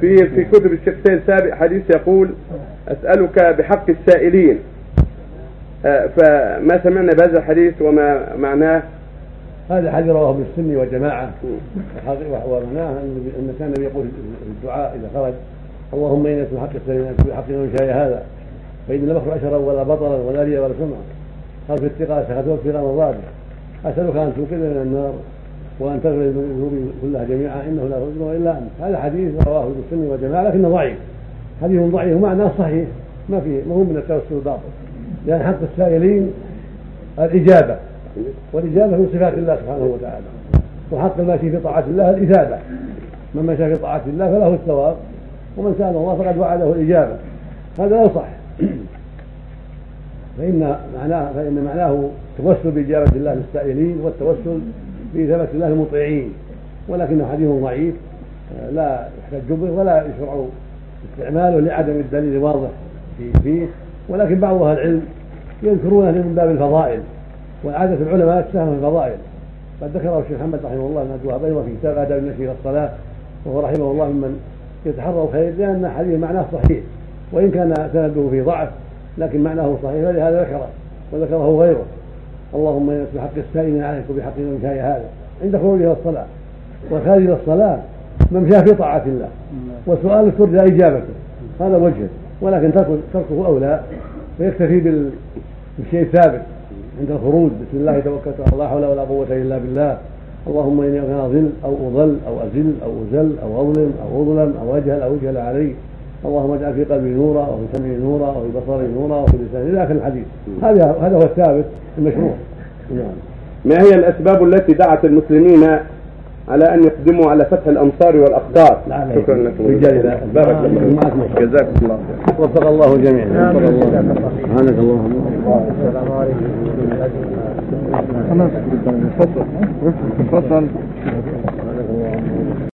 في في كتب الشيخ سيد سابق حديث يقول أسألك بحق السائلين. آه، فما سمعنا بهذا الحديث وما معناه؟ هذا حديث رواه ابن السني وجماعة. ومعناه ان أن كان يقول الدعاء إذا خرج اللهم انك بحق السائلين بحق من شاء هذا؟ فإن لم أخرج أشرا ولا بطلا ولا ريا ولا سمعا قال في التقاء سخطوك في رمضان. أسألك أن توقظني من النار. وأن تغفر ذنوبي كلها جميعا إنه لا يغفر إلا أنت. هذا حديث رواه السني وجماعه لكنه ضعيف. حديث ضعيف ومعناه صحيح. ما في ما هو من التوسل الباطل. لأن حق السائلين الإجابة والإجابة من صفات الله سبحانه وتعالى. وحق الماشي في طاعة الله الاثابه من مشى في طاعة الله فله الثواب ومن سأل الله فقد وعده الإجابة. هذا لا صح فإن معناه فإن معناه التوسل بإجابة الله للسائلين والتوسل بإثابة الله المطيعين ولكنه حديث ضعيف لا يحتج به ولا يشرع استعماله لعدم الدليل الواضح فيه. ولكن بعض أهل العلم يذكرونه من باب الفضائل وعادة العلماء تساهم في الفضائل. قد ذكره الشيخ محمد رحمه الله عبد أيضا في كتاب آداب المشي إلى الصلاة وهو رحمه الله ممن يتحرى الخير لأن حديث معناه صحيح وإن كان سنده في ضعف لكن معناه صحيح فلهذا ذكره وذكره غيره. اللهم إنك بحق السائلين عليك وبحق من شاء هذا. عند خروج إلى الصلاة. والخارج إلى الصلاة ممشاه في طاعة الله. وسؤال ترجى إجابته. هذا وجهه ولكن تركه أولى. فيكتفي بالشيء الثابت عند الخروج. بسم الله توكلت على الله حول ولا قوة إلا بالله. اللهم إني اضل أو اضل أو ازل أو أزل أو أظلم أو أظلم أو أجهل أو أجهل علي. اللهم اجعل في قلبي نورا وفي سمعي نورا وفي بصري نورا وفي لساني إلى اخر الحديث هذا هذا هو الثابت المشروع. نعم. ما هي الأسباب التي دعت المسلمين على أن يقدموا على فتح الأمصار والأقطار؟ شكرا لكم رجال بارك الله جزاكم الله وفق الله جميعا. وفق الله. سبحانك اللهم. السلام عليكم. تفضل. تفضل.